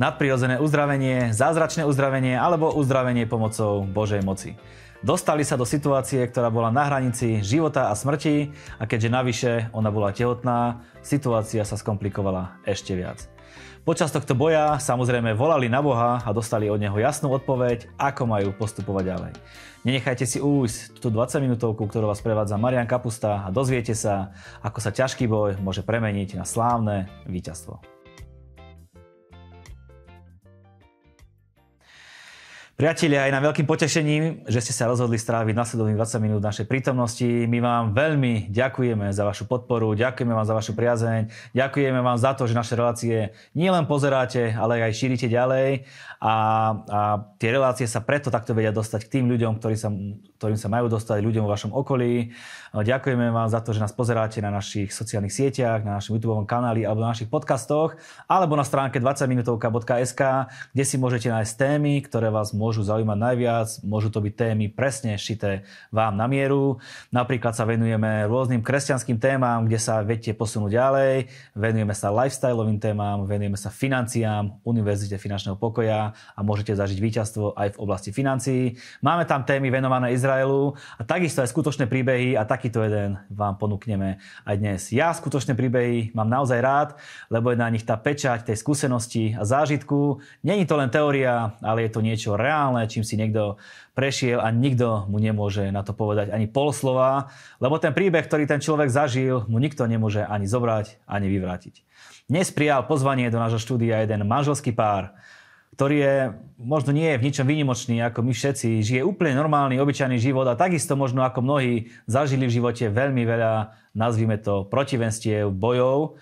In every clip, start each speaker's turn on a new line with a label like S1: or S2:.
S1: Nadprirodzené uzdravenie, zázračné uzdravenie alebo uzdravenie pomocou Božej moci. Dostali sa do situácie, ktorá bola na hranici života a smrti a keďže navyše ona bola tehotná, situácia sa skomplikovala ešte viac. Počas tohto boja samozrejme volali na Boha a dostali od Neho jasnú odpoveď, ako majú postupovať ďalej. Nenechajte si újsť túto 20 minútovku, ktorú vás prevádza Marian Kapusta a dozviete sa, ako sa ťažký boj môže premeniť na slávne víťazstvo. Priatelia, aj na veľkým potešením, že ste sa rozhodli stráviť nasledovných 20 minút našej prítomnosti. My vám veľmi ďakujeme za vašu podporu, ďakujeme vám za vašu priazeň, ďakujeme vám za to, že naše relácie nielen pozeráte, ale aj šírite ďalej a, a tie relácie sa preto takto vedia dostať k tým ľuďom, ktorí sa, ktorým sa majú dostať, ľuďom vo vašom okolí. Ďakujeme vám za to, že nás pozeráte na našich sociálnych sieťach, na našom YouTube kanáli alebo na našich podcastoch, alebo na stránke 20minutovka.sk, kde si môžete nájsť témy, ktoré vás môžu môžu zaujímať najviac, môžu to byť témy presne šité vám na mieru. Napríklad sa venujeme rôznym kresťanským témam, kde sa viete posunúť ďalej, venujeme sa lifestyleovým témam, venujeme sa financiám, univerzite finančného pokoja a môžete zažiť víťazstvo aj v oblasti financií. Máme tam témy venované Izraelu a takisto aj skutočné príbehy a takýto jeden vám ponúkneme aj dnes. Ja skutočné príbehy mám naozaj rád, lebo je na nich tá pečať tej skúsenosti a zážitku. Není to len teória, ale je to niečo reálne reálne, čím si niekto prešiel a nikto mu nemôže na to povedať ani pol slova, lebo ten príbeh, ktorý ten človek zažil, mu nikto nemôže ani zobrať, ani vyvrátiť. Dnes prijal pozvanie do nášho štúdia jeden manželský pár, ktorý je, možno nie je v ničom výnimočný ako my všetci, žije úplne normálny, obyčajný život a takisto možno ako mnohí zažili v živote veľmi veľa, nazvime to, protivenstiev, bojov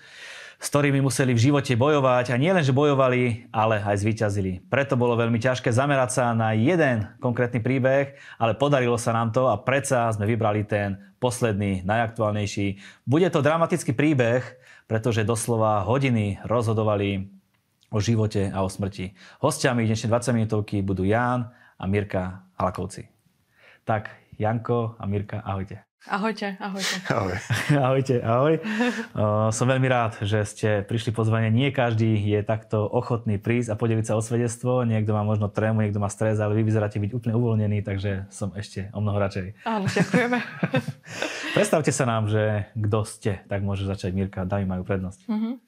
S1: s ktorými museli v živote bojovať a nie len, že bojovali, ale aj zvíťazili. Preto bolo veľmi ťažké zamerať sa na jeden konkrétny príbeh, ale podarilo sa nám to a predsa sme vybrali ten posledný, najaktuálnejší. Bude to dramatický príbeh, pretože doslova hodiny rozhodovali o živote a o smrti. Hostiami dnešnej 20 minútovky budú Ján a Mirka Halakovci. Tak, Janko a Mirka, ahojte.
S2: Ahojte, ahojte.
S3: Ahoj.
S1: ahojte, ahoj. Uh, som veľmi rád, že ste prišli pozvanie. Nie každý je takto ochotný prísť a podeliť sa o svedectvo. Niekto má možno trému, niekto má stres, ale vy vyzeráte byť úplne uvoľnený, takže som ešte o mnoho radšej.
S2: Áno, ďakujeme.
S1: Predstavte sa nám, že kto ste, tak môže začať Mirka, dámy majú prednosť. Uh-huh.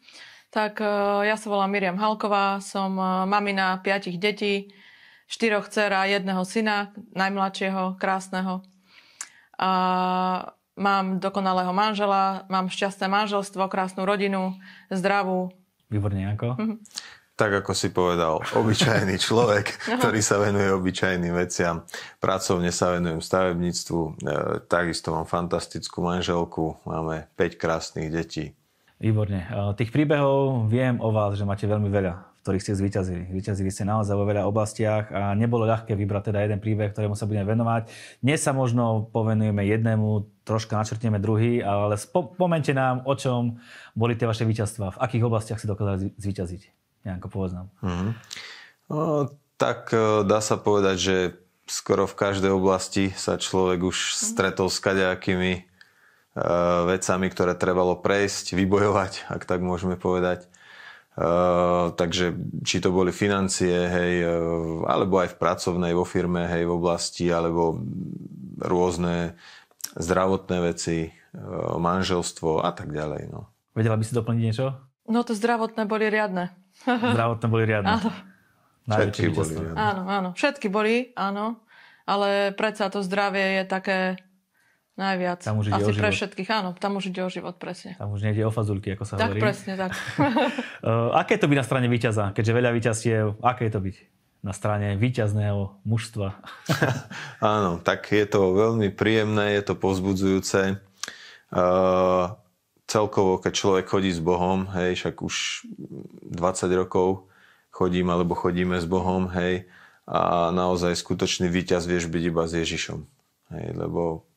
S2: Tak uh, ja sa volám Miriam Halková, som uh, mamina piatich detí, štyroch dcer a jedného syna, najmladšieho, krásneho a mám dokonalého manžela, mám šťastné manželstvo, krásnu rodinu, zdravú.
S1: Výborne, ako? Mm-hmm.
S3: Tak ako si povedal, obyčajný človek, ktorý sa venuje obyčajným veciam. Pracovne sa venujem stavebníctvu, e, takisto mám fantastickú manželku, máme 5 krásnych detí.
S1: Výborne. E, tých príbehov viem o vás, že máte veľmi veľa ktorých ste zvíťazili. Vyťazili ste naozaj vo veľa oblastiach a nebolo ľahké vybrať teda jeden príbeh, ktorému sa budeme venovať. Dnes sa možno povenujeme jednému, troška načrtneme druhý, ale spomente nám, o čom boli tie vaše víťazstva, v akých oblastiach si dokázali zvíťaziť. Nejako povedz nám. Mm-hmm.
S3: No, tak e, dá sa povedať, že skoro v každej oblasti sa človek už mhm. stretol s kadejakými uh, vecami, ktoré trebalo prejsť, vybojovať, ak tak môžeme povedať. Uh, takže či to boli financie, hej, uh, alebo aj v pracovnej, vo firme, hej, v oblasti, alebo rôzne zdravotné veci, uh, manželstvo a tak ďalej. No.
S1: Vedela by si doplniť niečo?
S2: No to zdravotné boli riadne.
S1: Zdravotné boli riadne.
S2: Áno.
S3: Všetky boli riadne.
S2: Áno, áno. Všetky boli, áno. Ale predsa to zdravie je také Najviac. Tam už ide Asi o život. pre všetkých, áno. Tam už ide o život, presne.
S1: Tam už nejde o fazulky, ako sa
S2: tak,
S1: hovorí.
S2: Tak, presne, tak.
S1: uh, aké to byť na strane víťaza? Keďže veľa víťazstiev, aké je to byť na strane víťazného mužstva?
S3: áno, tak je to veľmi príjemné, je to povzbudzujúce. Uh, celkovo, keď človek chodí s Bohom, hej, však už 20 rokov chodím alebo chodíme s Bohom, hej, a naozaj skutočný víťaz vieš byť iba s Ježišom. Hej, lebo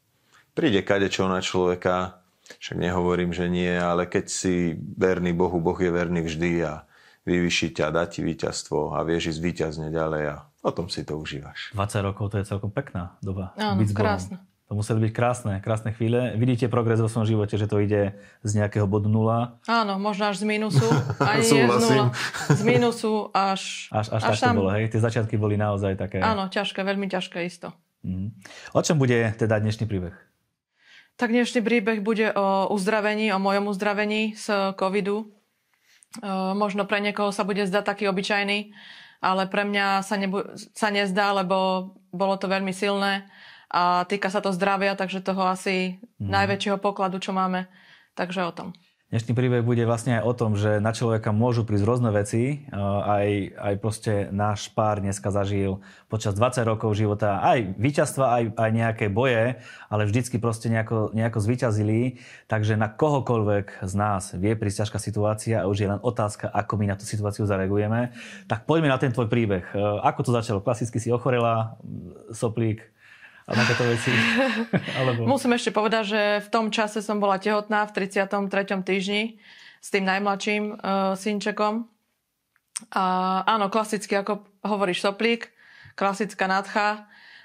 S3: príde kadečo na človeka, však nehovorím, že nie, ale keď si verný Bohu, Boh je verný vždy a vyvyší ťa, dá ti víťazstvo a vieš ísť víťazne ďalej a potom si to užívaš.
S1: 20 rokov to je celkom pekná doba.
S2: Áno, krásne.
S1: To museli byť krásne, krásne chvíle. Vidíte progres vo svojom živote, že to ide z nejakého bodu nula?
S2: Áno, možno až z mínusu. Ani nie z nula. Z mínusu až...
S1: Až, až, až tak tam... to bolo, hej? Tie začiatky boli naozaj také...
S2: Áno, ťažké, veľmi ťažké isto.
S1: Mm. O čom bude teda dnešný príbeh?
S2: Tak dnešný príbeh bude o uzdravení, o mojom uzdravení z covidu. E, možno pre niekoho sa bude zdať taký obyčajný, ale pre mňa sa, nebu- sa nezdá, lebo bolo to veľmi silné a týka sa to zdravia, takže toho asi mm. najväčšieho pokladu, čo máme. Takže o tom.
S1: Dnešný príbeh bude vlastne aj o tom, že na človeka môžu prísť rôzne veci. Aj, aj proste náš pár dneska zažil počas 20 rokov života aj víťazstva, aj, aj nejaké boje, ale vždycky proste nejako, nejako zvíťazili. Takže na kohokoľvek z nás vie prísť ťažká situácia a už je len otázka, ako my na tú situáciu zareagujeme. Tak poďme na ten tvoj príbeh. Ako to začalo? Klasicky si ochorela, soplík, a takéto veci?
S2: Alebo... Musím ešte povedať, že v tom čase som bola tehotná v 33. týždni s tým najmladším uh, synčekom. A áno, klasicky, ako hovoríš, soplík, klasická nadcha.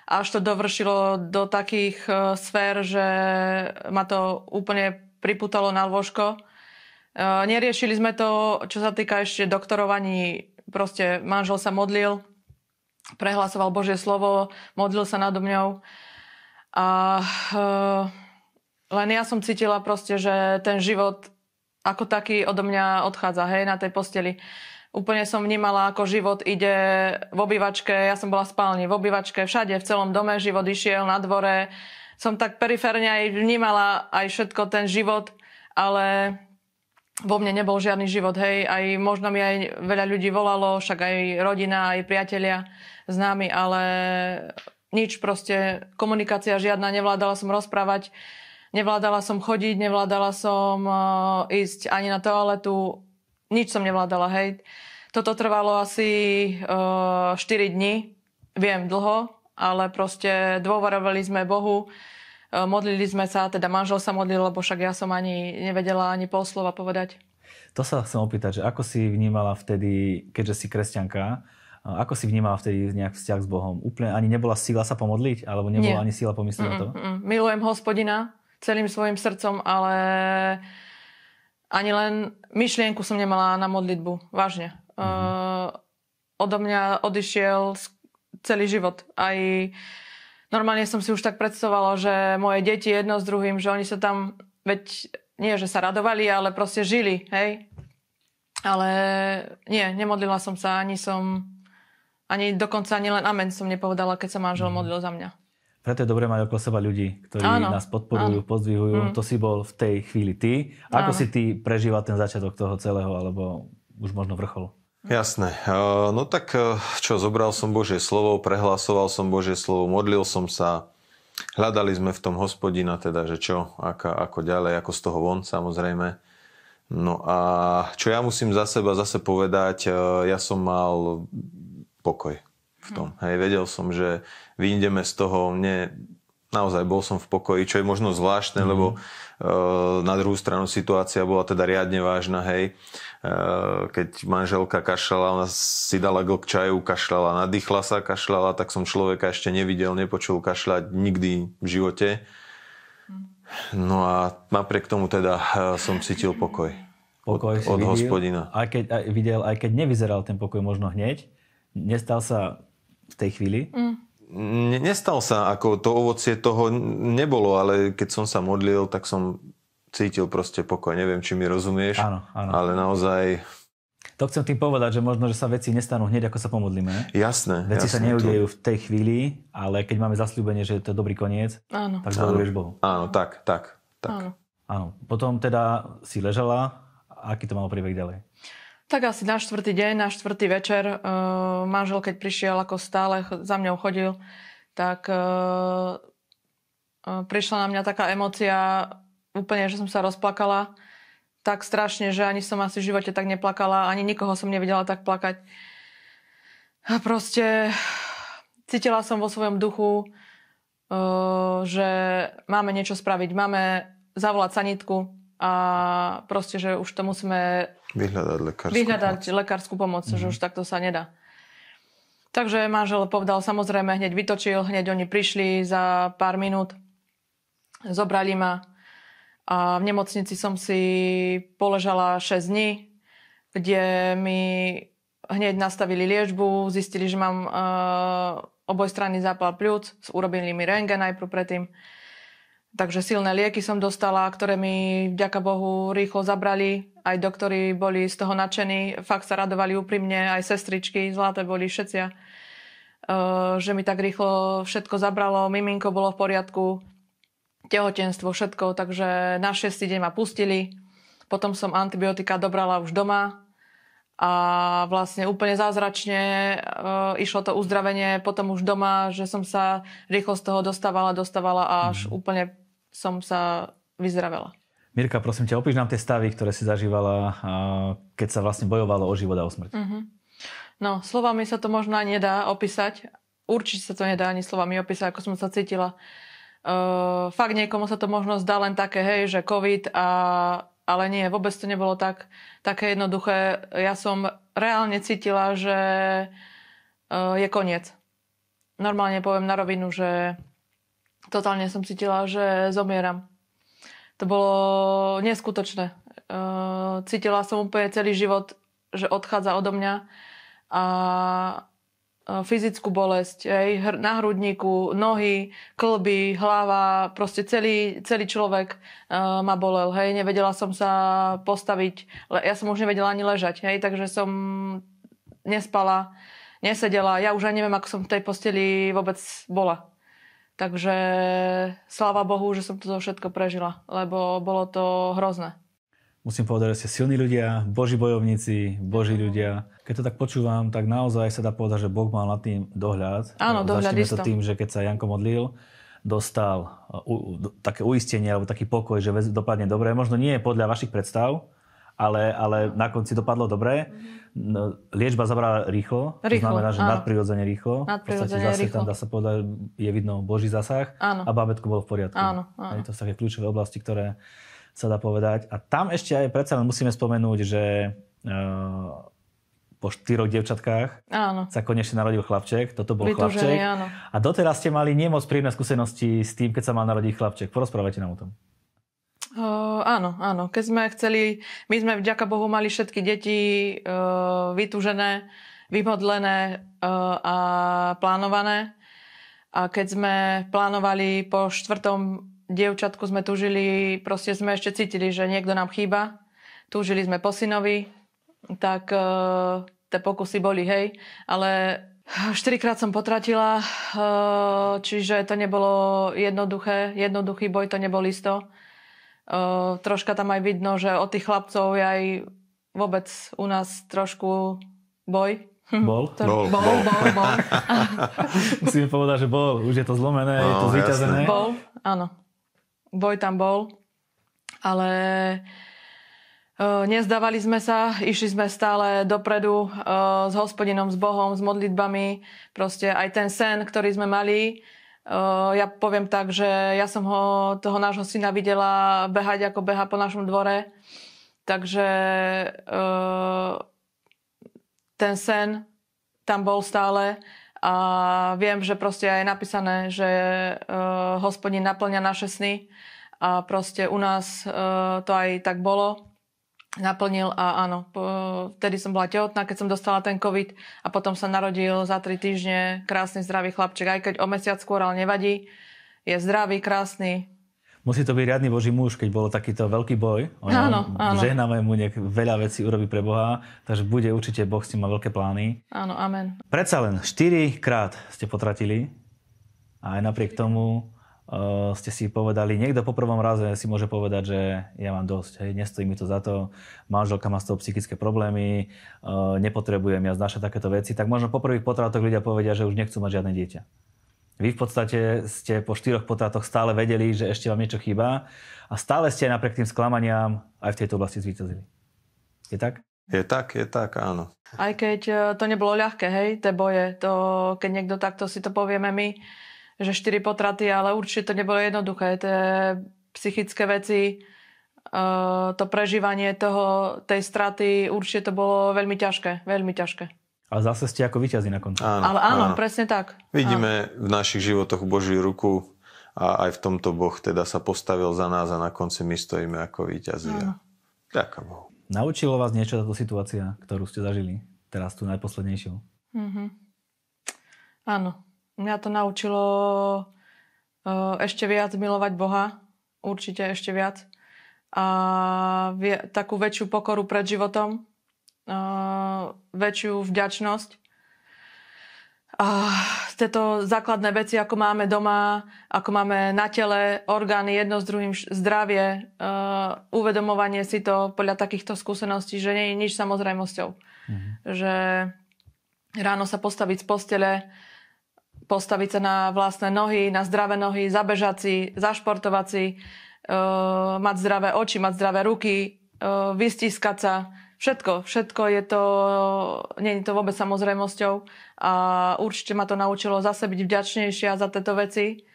S2: Až to dovršilo do takých uh, sfér, že ma to úplne priputalo na lôžko. Uh, neriešili sme to, čo sa týka ešte doktorovaní. Proste manžel sa modlil, prehlasoval Božie slovo, modlil sa nado mňou. A uh, len ja som cítila proste, že ten život ako taký odo mňa odchádza, hej, na tej posteli. Úplne som vnímala, ako život ide v obývačke, ja som bola v spálni, v obývačke, všade, v celom dome život išiel, na dvore. Som tak periférne aj vnímala aj všetko ten život, ale vo mne nebol žiadny život, hej. Aj možno mi aj veľa ľudí volalo, však aj rodina, aj priatelia známi, ale nič proste, komunikácia žiadna, nevládala som rozprávať, nevládala som chodiť, nevládala som uh, ísť ani na toaletu, nič som nevládala, hej. Toto trvalo asi uh, 4 dní, viem dlho, ale proste dôverovali sme Bohu, uh, modlili sme sa, teda manžel sa modlil, lebo však ja som ani nevedela ani pol slova povedať.
S1: To sa chcem opýtať, že ako si vnímala vtedy, keďže si kresťanka, ako si vnímala vtedy nejak vzťah s Bohom? Úplne ani nebola sila sa pomodliť? Alebo nebola Nie. ani sila pomyslieť na to? Mm,
S2: Milujem hospodina celým svojim srdcom, ale ani len myšlienku som nemala na modlitbu. Vážne. Mm-hmm. Uh, odo mňa odišiel celý život. Aj normálne som si už tak predstavovala, že moje deti jedno s druhým, že oni sa tam, veď nie, že sa radovali, ale proste žili, hej. Ale nie, nemodlila som sa, ani som ani dokonca ani len amen som nepovedala, keď sa manžel mm. modlil za mňa.
S1: Preto je dobré mať okolo seba ľudí, ktorí áno, nás podporujú, áno. pozdvihujú. Mm. To si bol v tej chvíli ty. Ako áno. si ty prežíval ten začiatok toho celého, alebo už možno vrchol?
S3: Jasné. No tak čo, zobral som Božie slovo, prehlasoval som Božie slovo, modlil som sa, hľadali sme v tom hospodina, teda, že čo, ako, ako ďalej, ako z toho von samozrejme. No a čo ja musím za seba zase povedať, ja som mal pokoj v tom. Hej, vedel som, že vyjdeme z toho, mne naozaj bol som v pokoji, čo je možno zvláštne, mm. lebo uh, na druhú stranu situácia bola teda riadne vážna, hej. Uh, keď manželka kašľala, ona si dala glk čaju, kašľala, nadýchla sa, kašľala, tak som človeka ešte nevidel, nepočul kašľať nikdy v živote. No a napriek tomu teda uh, som cítil pokoj.
S1: Pokoj od, od videl, hospodina. Aj keď aj videl, aj keď nevyzeral ten pokoj možno hneď, Nestal sa v tej chvíli? Mm.
S3: Nestal sa, ako to ovocie toho nebolo, ale keď som sa modlil, tak som cítil proste pokoj. Neviem, či mi rozumieš,
S1: áno, áno.
S3: ale naozaj...
S1: To chcem tým povedať, že možno, že sa veci nestanú hneď, ako sa pomodlíme.
S3: Jasné.
S1: Veci
S3: jasné,
S1: sa neudejú to... v tej chvíli, ale keď máme zasľúbenie, že to je dobrý koniec, áno. tak dôveruješ Bohu.
S3: Áno, tak, tak, tak.
S1: Áno. áno. Potom teda si ležala, aký to malo príbeh ďalej?
S2: Tak asi na štvrtý deň, na štvrtý večer, uh, manžel keď prišiel, ako stále za mňou chodil, tak uh, uh, prišla na mňa taká emocia, úplne, že som sa rozplakala tak strašne, že ani som asi v živote tak neplakala, ani nikoho som nevidela tak plakať. A proste cítila som vo svojom duchu, uh, že máme niečo spraviť, máme zavolať sanitku, a proste, že už to musíme
S3: vyhľadať lekárskú
S2: vyhľadať pomoc, lekárskú pomoc mm. že mhm. už takto sa nedá. Takže manžel povedal, samozrejme, hneď vytočil, hneď oni prišli za pár minút. Zobrali ma a v nemocnici som si poležala 6 dní, kde mi hneď nastavili liečbu, zistili, že mám uh, obojstranný zápal pľúc, urobili mi rengen najprv predtým. Takže silné lieky som dostala, ktoré mi vďaka Bohu rýchlo zabrali. Aj doktori boli z toho nadšení, fakt sa radovali úprimne, aj sestričky, zlaté boli všetci. Uh, že mi tak rýchlo všetko zabralo, miminko bolo v poriadku, tehotenstvo, všetko, takže na 6. deň ma pustili. Potom som antibiotika dobrala už doma a vlastne úplne zázračne e, išlo to uzdravenie potom už doma, že som sa rýchlo z toho dostávala, dostávala a až mm. úplne som sa vyzdravela.
S1: Mirka, prosím ťa, opíš nám tie stavy, ktoré si zažívala, keď sa vlastne bojovalo o život a o smrť. Mm-hmm.
S2: No, slovami sa to možno ani nedá opísať. Určite sa to nedá ani slovami opísať, ako som sa cítila. Uh, fakt niekomu sa to možno zdá len také, hej, že COVID, a, ale nie, vôbec to nebolo tak, také jednoduché. Ja som reálne cítila, že uh, je koniec. Normálne poviem na rovinu, že totálne som cítila, že zomieram. To bolo neskutočné. Cítila som úplne celý život, že odchádza odo mňa a E, fyzickú bolesť, hej, na hrudníku, nohy, klby, hlava, proste celý, celý človek uh, ma bolel, hej, nevedela som sa postaviť, ja som už nevedela ani ležať, hej, takže som nespala, nesedela, ja už ani neviem, ako som v tej posteli vôbec bola. Takže sláva Bohu, že som to všetko prežila, lebo bolo to hrozné
S1: musím povedať, že ste silní ľudia, boží bojovníci, boží ľudia. Keď to tak počúvam, tak naozaj sa dá povedať, že Boh mal nad tým dohľad.
S2: Áno, dohľad
S1: Začneme to tým, že keď sa Janko modlil, dostal uh, u, také uistenie alebo taký pokoj, že dopadne dobre. Možno nie je podľa vašich predstav, ale, ale na konci dopadlo dobre. No, liečba zabrala rýchlo, rýchlo to znamená, že áno. nadprirodzene rýchlo.
S2: Nadprirodzene
S1: v podstate zase
S2: rýchlo.
S1: tam dá sa povedať, je vidno Boží zasah
S2: áno.
S1: a bábetko bolo v poriadku.
S2: Áno, áno.
S1: To sú také kľúčové oblasti, ktoré sa dá povedať. A tam ešte aj predsa len musíme spomenúť, že uh, po štyroch devčatkách
S2: áno.
S1: sa konečne narodil chlapček. Toto bol
S2: Vytúžený,
S1: chlapček.
S2: Áno.
S1: A doteraz ste mali nemoc príjemné skúsenosti s tým, keď sa mal narodiť chlapček. Porozprávajte nám o tom.
S2: Uh, áno, áno. Keď sme chceli, my sme vďaka Bohu mali všetky deti uh, vytúžené, vymodlené uh, a plánované. A keď sme plánovali po štvrtom dievčatku sme tužili, proste sme ešte cítili, že niekto nám chýba. Túžili sme po synovi, tak uh, tie pokusy boli, hej. Ale štyrikrát som potratila, čiže to nebolo jednoduché. Jednoduchý boj to nebol isto. Uh, troška tam aj vidno, že od tých chlapcov je aj vôbec u nás trošku boj.
S1: Bol?
S2: To, bol, bol, bol, bol. bol.
S1: Musíme povedať, že bol. Už je to zlomené, no, je to zvíťazené.
S2: Bol, áno boj tam bol, ale uh, nezdávali sme sa, išli sme stále dopredu uh, s hospodinom, s Bohom, s modlitbami. Proste aj ten sen, ktorý sme mali, ja poviem tak, že ja som ho, toho nášho syna videla behať, ako beha po našom dvore. Takže ten sen tam bol stále a viem, že proste je napísané, že hospodin naplňa naše sny a proste u nás to aj tak bolo. Naplnil a áno, po, vtedy som bola tehotná, keď som dostala ten COVID a potom sa narodil za tri týždne krásny zdravý chlapček, aj keď o mesiac skôr, ale nevadí. Je zdravý, krásny,
S1: Musí to byť riadny Boží muž, keď bol takýto veľký boj.
S2: Ono, áno, áno.
S1: Žehnáme mu, nech veľa vecí urobí pre Boha, takže bude určite Boh s tým má veľké plány.
S2: Áno, amen.
S1: Predsa len 4 krát ste potratili a aj napriek tomu uh, ste si povedali, niekto po prvom raze si môže povedať, že ja mám dosť, hej, nestojí mi to za to, manželka má z toho psychické problémy, uh, nepotrebujem ja znášať takéto veci, tak možno po prvých potratoch ľudia povedia, že už nechcú mať žiadne dieťa. Vy v podstate ste po štyroch potratoch stále vedeli, že ešte vám niečo chýba a stále ste napriek tým sklamaniam aj v tejto oblasti zvýťazili. Je tak?
S3: Je tak, je tak, áno.
S2: Aj keď e, to nebolo ľahké, hej, tie boje, to, keď niekto takto si to povieme my, že štyri potraty, ale určite to nebolo jednoduché. Tie psychické veci, e, to prežívanie toho, tej straty, určite to bolo veľmi ťažké, veľmi ťažké.
S1: Ale zase ste ako vyťazí na konci.
S2: Áno, Ale áno, áno, presne tak.
S3: Vidíme áno. v našich životoch Božiu ruku a aj v tomto Boh teda sa postavil za nás a na konci my stojíme ako víťazi. Ďakujem Bohu.
S1: Naučilo vás niečo táto situácia, ktorú ste zažili? Teraz tú najposlednejšiu. Mm-hmm.
S2: Áno. Mňa to naučilo uh, ešte viac milovať Boha. Určite ešte viac. A takú väčšiu pokoru pred životom. Uh, väčšiu vďačnosť a tieto základné veci, ako máme doma, ako máme na tele, orgány jedno s druhým, zdravie, uh, uvedomovanie si to podľa takýchto skúseností, že nie je nič samozrejmosťou. Mm-hmm. Že ráno sa postaviť z postele, postaviť sa na vlastné nohy, na zdravé nohy, zabežať si, zašportovať si, uh, mať zdravé oči, mať zdravé ruky, uh, vystískať sa, Všetko, všetko je to, nie je to vôbec samozrejmosťou a určite ma to naučilo zase byť vďačnejšia za tieto veci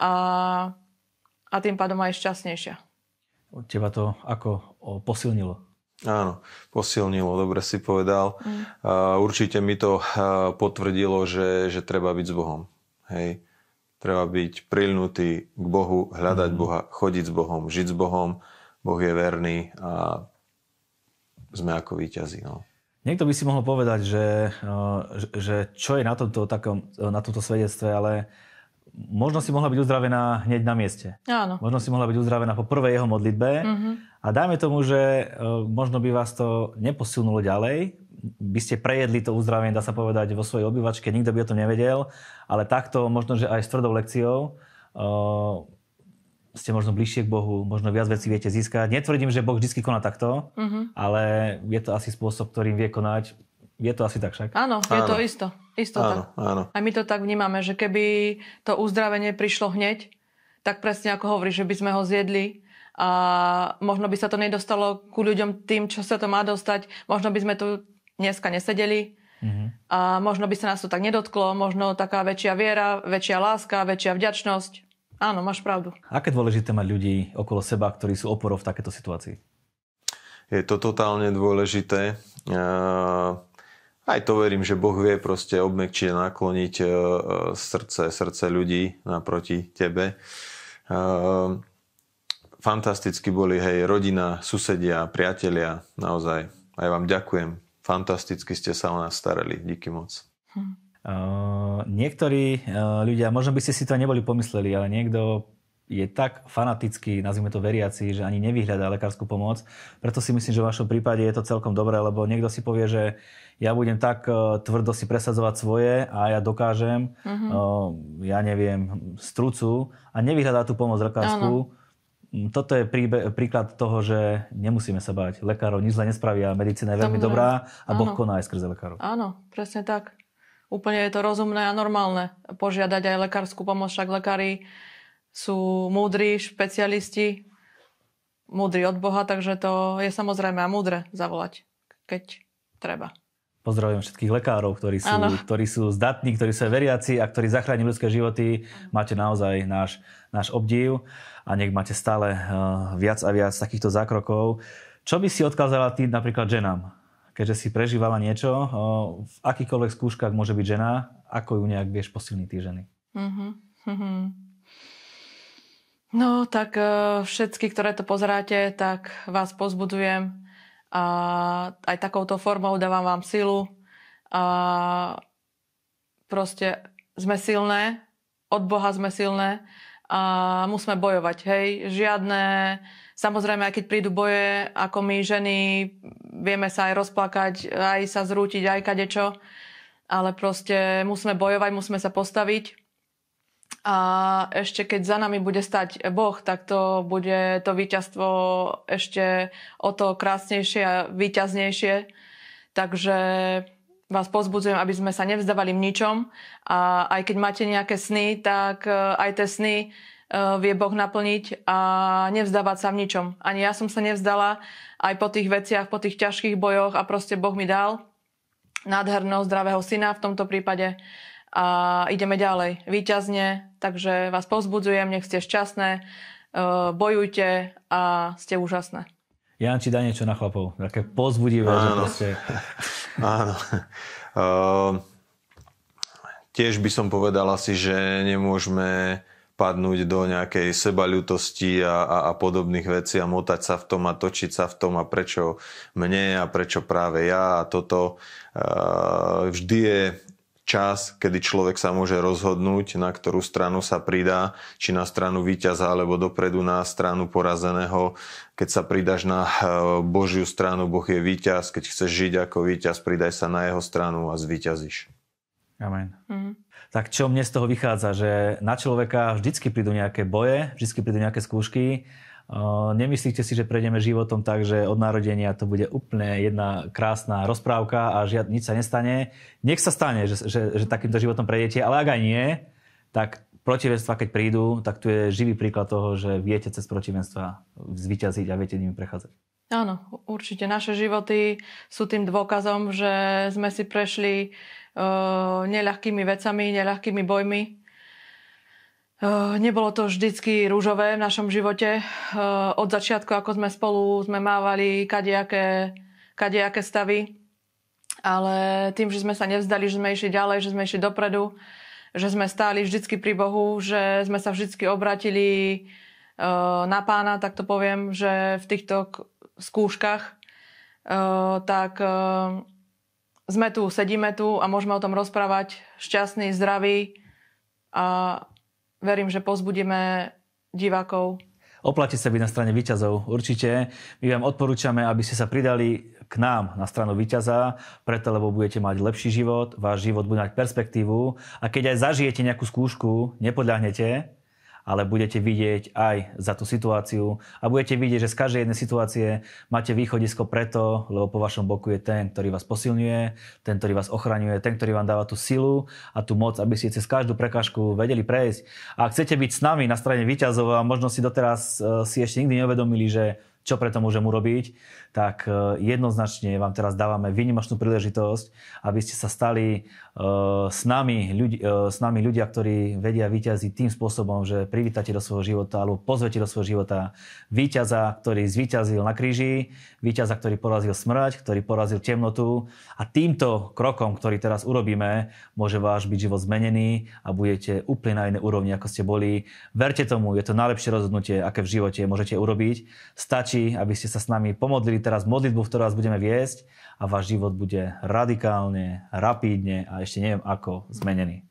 S2: a, a tým pádom aj šťastnejšia.
S1: Teba to ako posilnilo?
S3: Áno, posilnilo, dobre si povedal. Mm. určite mi to potvrdilo, že, že treba byť s Bohom. Hej. Treba byť prilnutý k Bohu, hľadať mm. Boha, chodiť s Bohom, žiť s Bohom. Boh je verný a sme ako víťazi. No.
S1: Niekto by si mohol povedať, že, že čo je na tomto, takom, na tomto svedectve, ale možno si mohla byť uzdravená hneď na mieste.
S2: Áno.
S1: Možno si mohla byť uzdravená po prvej jeho modlitbe. Mm-hmm. A dajme tomu, že možno by vás to neposilnulo ďalej. By ste prejedli to uzdravenie, dá sa povedať, vo svojej obývačke, nikto by o tom nevedel, ale takto možno, že aj s tvrdou lekciou ste možno bližšie k Bohu, možno viac vecí viete získať. Netvrdím, že Boh vždy koná takto, uh-huh. ale je to asi spôsob, ktorým vie konať. Je to asi tak však?
S2: Áno, je áno. to isto. isto
S3: áno, áno.
S2: A my to tak vnímame, že keby to uzdravenie prišlo hneď, tak presne ako hovoríš, že by sme ho zjedli a možno by sa to nedostalo ku ľuďom tým, čo sa to má dostať. Možno by sme tu dneska nesedeli, Uh-huh. A možno by sa nás to tak nedotklo, možno taká väčšia viera, väčšia láska, väčšia vďačnosť. Áno, máš pravdu.
S1: Aké dôležité mať ľudí okolo seba, ktorí sú oporou v takéto situácii?
S3: Je to totálne dôležité. Aj to verím, že Boh vie proste obmekčiť a nakloniť e, srdce, srdce ľudí naproti tebe. Fantasticky boli, hej, rodina, susedia, priatelia, naozaj. Aj vám ďakujem. Fantasticky ste sa o nás starali. Díky moc. Hm.
S1: Uh, niektorí uh, ľudia, možno by ste si to neboli pomysleli, ale niekto je tak fanatický, nazvime to veriaci, že ani nevyhľadá lekárskú pomoc. Preto si myslím, že v vašom prípade je to celkom dobré, lebo niekto si povie, že ja budem tak uh, tvrdo si presadzovať svoje a ja dokážem, uh, ja neviem, strucu a nevyhľadá tú pomoc lekárskú. Áno. Toto je príbe, príklad toho, že nemusíme sa báť. Lekárov nič zle nespravia, medicína je veľmi Dobre. dobrá a Boh koná aj skrze lekárov.
S2: Áno, presne tak úplne je to rozumné a normálne požiadať aj lekárskú pomoc, však lekári sú múdri, špecialisti, múdri od Boha, takže to je samozrejme a múdre zavolať, keď treba.
S1: Pozdravujem všetkých lekárov, ktorí sú, ktorí sú zdatní, ktorí sú veriaci a ktorí zachránili ľudské životy. Máte naozaj náš, náš obdiv a nech máte stále uh, viac a viac takýchto zákrokov. Čo by si odkázala tým napríklad ženám? keďže si prežívala niečo, v akýchkoľvek skúškach môže byť žena, ako ju nejak vieš posilniť tie ženy? Mm-hmm.
S2: No tak e, všetky, ktoré to pozeráte, tak vás pozbudujem a aj takouto formou dávam vám silu a proste sme silné, od Boha sme silné a musíme bojovať, hej, žiadne Samozrejme, aj keď prídu boje, ako my ženy, vieme sa aj rozplakať, aj sa zrútiť, aj kadečo. Ale proste musíme bojovať, musíme sa postaviť. A ešte keď za nami bude stať Boh, tak to bude to víťazstvo ešte o to krásnejšie a víťaznejšie. Takže vás pozbudzujem, aby sme sa nevzdávali v ničom. A aj keď máte nejaké sny, tak aj tie sny Eh, vie Boh naplniť a nevzdávať sa v ničom. Ani ja som sa nevzdala aj po tých veciach, po tých ťažkých bojoch a proste Boh mi dal nádherného zdravého syna v tomto prípade a ideme ďalej výťazne, takže vás povzbudzujem, nech ste šťastné, eh, bojujte a ste úžasné.
S1: Janči, daj niečo na chlapov, také pozbudivé, Áno. že proste...
S3: Áno. Uh, tiež by som povedal asi, že nemôžeme padnúť do nejakej sebaľutosti a, a, a podobných vecí a motať sa v tom a točiť sa v tom a prečo mne a prečo práve ja a toto. Vždy je čas, kedy človek sa môže rozhodnúť, na ktorú stranu sa pridá, či na stranu víťaza alebo dopredu na stranu porazeného. Keď sa pridáš na Božiu stranu, Boh je víťaz. Keď chceš žiť ako víťaz, pridaj sa na jeho stranu a zvíťazíš.
S1: Amen. Mm-hmm. Tak čo mne z toho vychádza, že na človeka vždycky prídu nejaké boje, vždycky prídu nejaké skúšky. Nemyslíte si, že prejdeme životom tak, že od narodenia to bude úplne jedna krásna rozprávka a žiad, nič sa nestane. Nech sa stane, že, že, že takýmto životom prejdete, ale ak aj nie, tak protivenstva, keď prídu, tak tu je živý príklad toho, že viete cez protivenstva zvyťaziť a viete nimi prechádzať.
S2: Áno, určite. Naše životy sú tým dôkazom, že sme si prešli uh, neľahkými vecami, neľahkými bojmi. Nebolo to vždycky rúžové v našom živote. Od začiatku, ako sme spolu, sme mávali kadejaké, kadejaké stavy. Ale tým, že sme sa nevzdali, že sme išli ďalej, že sme išli dopredu, že sme stáli vždycky pri Bohu, že sme sa vždycky obratili na pána, tak to poviem, že v týchto skúškach, tak sme tu, sedíme tu a môžeme o tom rozprávať šťastný, zdravý a verím, že pozbudíme divákov.
S1: Oplatí sa byť na strane výťazov, určite. My vám odporúčame, aby ste sa pridali k nám na stranu výťaza, preto lebo budete mať lepší život, váš život bude mať perspektívu a keď aj zažijete nejakú skúšku, nepodľahnete, ale budete vidieť aj za tú situáciu a budete vidieť, že z každej jednej situácie máte východisko preto, lebo po vašom boku je ten, ktorý vás posilňuje, ten, ktorý vás ochraňuje, ten, ktorý vám dáva tú silu a tú moc, aby ste cez každú prekážku vedeli prejsť. A ak chcete byť s nami na strane výťazov a možno si doteraz e, si ešte nikdy neuvedomili, že čo preto môžem urobiť, tak e, jednoznačne vám teraz dávame výnimočnú príležitosť, aby ste sa stali uh, s, nami, ľudí, uh, s nami ľudia, ktorí vedia vyťaziť tým spôsobom, že privítate do svojho života alebo pozvete do svojho života víťaza, ktorý zvíťazil na kríži, víťaza, ktorý porazil smrť, ktorý porazil temnotu a týmto krokom, ktorý teraz urobíme, môže váš byť život zmenený a budete úplne na inej úrovni, ako ste boli. Verte tomu, je to najlepšie rozhodnutie, aké v živote môžete urobiť. Stačí, aby ste sa s nami pomodlili teraz modlitbu, v ktorej vás budeme viesť a váš život bude radikálne, rapídne a ešte neviem ako zmenený.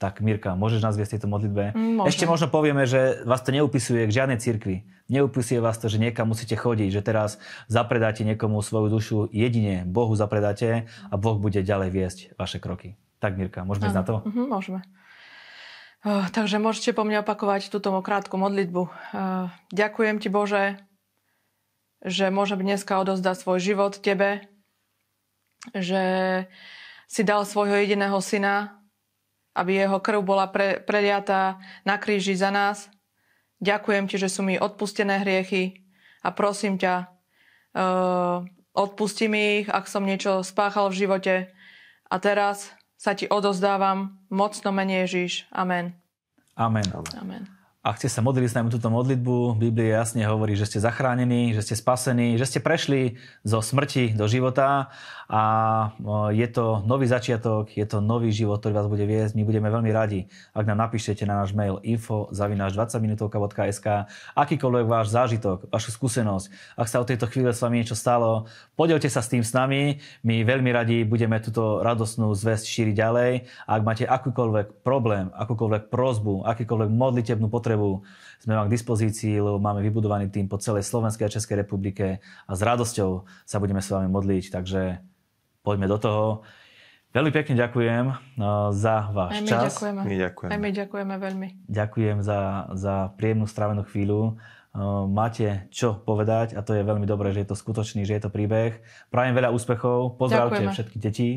S1: Tak Mirka, môžeš nás viesť tejto modlitbe?
S2: Môžem.
S1: Ešte možno povieme, že vás to neupisuje k žiadnej cirkvi. Neupisuje vás to, že niekam musíte chodiť, že teraz zapredáte niekomu svoju dušu, jedine Bohu zapredáte a Boh bude ďalej viesť vaše kroky. Tak Mirka, môžeme ísť na to?
S2: Uh-huh, môžeme. Takže môžete po mne opakovať túto krátku modlitbu. Ďakujem ti Bože že môžem dneska odozdať svoj život tebe, že si dal svojho jediného syna, aby jeho krv bola pre, preliatá na kríži za nás. Ďakujem ti, že sú mi odpustené hriechy a prosím ťa, uh, odpusti mi ich, ak som niečo spáchal v živote. A teraz sa ti odozdávam mocno menej Ježiš. Amen.
S1: Amen.
S2: Amen.
S1: Ak ste sa modlili s nami túto modlitbu, Biblia jasne hovorí, že ste zachránení, že ste spasení, že ste prešli zo smrti do života a je to nový začiatok, je to nový život, ktorý vás bude viesť. My budeme veľmi radi, ak nám napíšete na náš mail info 20 minutovka.sk akýkoľvek váš zážitok, vašu skúsenosť, ak sa o tejto chvíle s vami niečo stalo, podelte sa s tým s nami. My veľmi radi budeme túto radosnú zväzť šíriť ďalej. Ak máte akýkoľvek problém, akúkoľvek prozbu, akýkoľvek modlitebnú potrebu, potrebu, sme vám k dispozícii, lebo máme vybudovaný tým po celej Slovenskej a Českej republike a s radosťou sa budeme s vami modliť, takže poďme do toho. Veľmi pekne ďakujem no, za váš
S2: Aj my
S1: čas.
S2: Ďakujeme.
S3: My ďakujeme.
S2: Aj my ďakujeme veľmi.
S1: Ďakujem za, za príjemnú strávenú chvíľu. No, máte čo povedať a to je veľmi dobré, že je to skutočný, že je to príbeh. Prajem veľa úspechov, pozdravte
S2: Ďakujeme.
S1: všetky deti.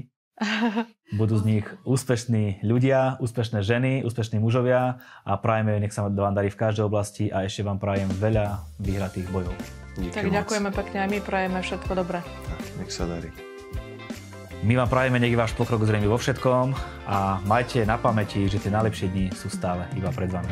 S1: Budú z nich úspešní ľudia, úspešné ženy, úspešní mužovia a prajeme, nech sa vám darí v každej oblasti a ešte vám prajem veľa vyhratých bojov.
S3: Díky
S2: Tak
S3: moc.
S2: ďakujeme pekne aj my prajeme všetko dobré.
S3: Tak, nech sa darí.
S1: My vám prajeme, nech je váš pokrok zrejme vo všetkom a majte na pamäti, že tie najlepšie dni sú stále iba pred vami.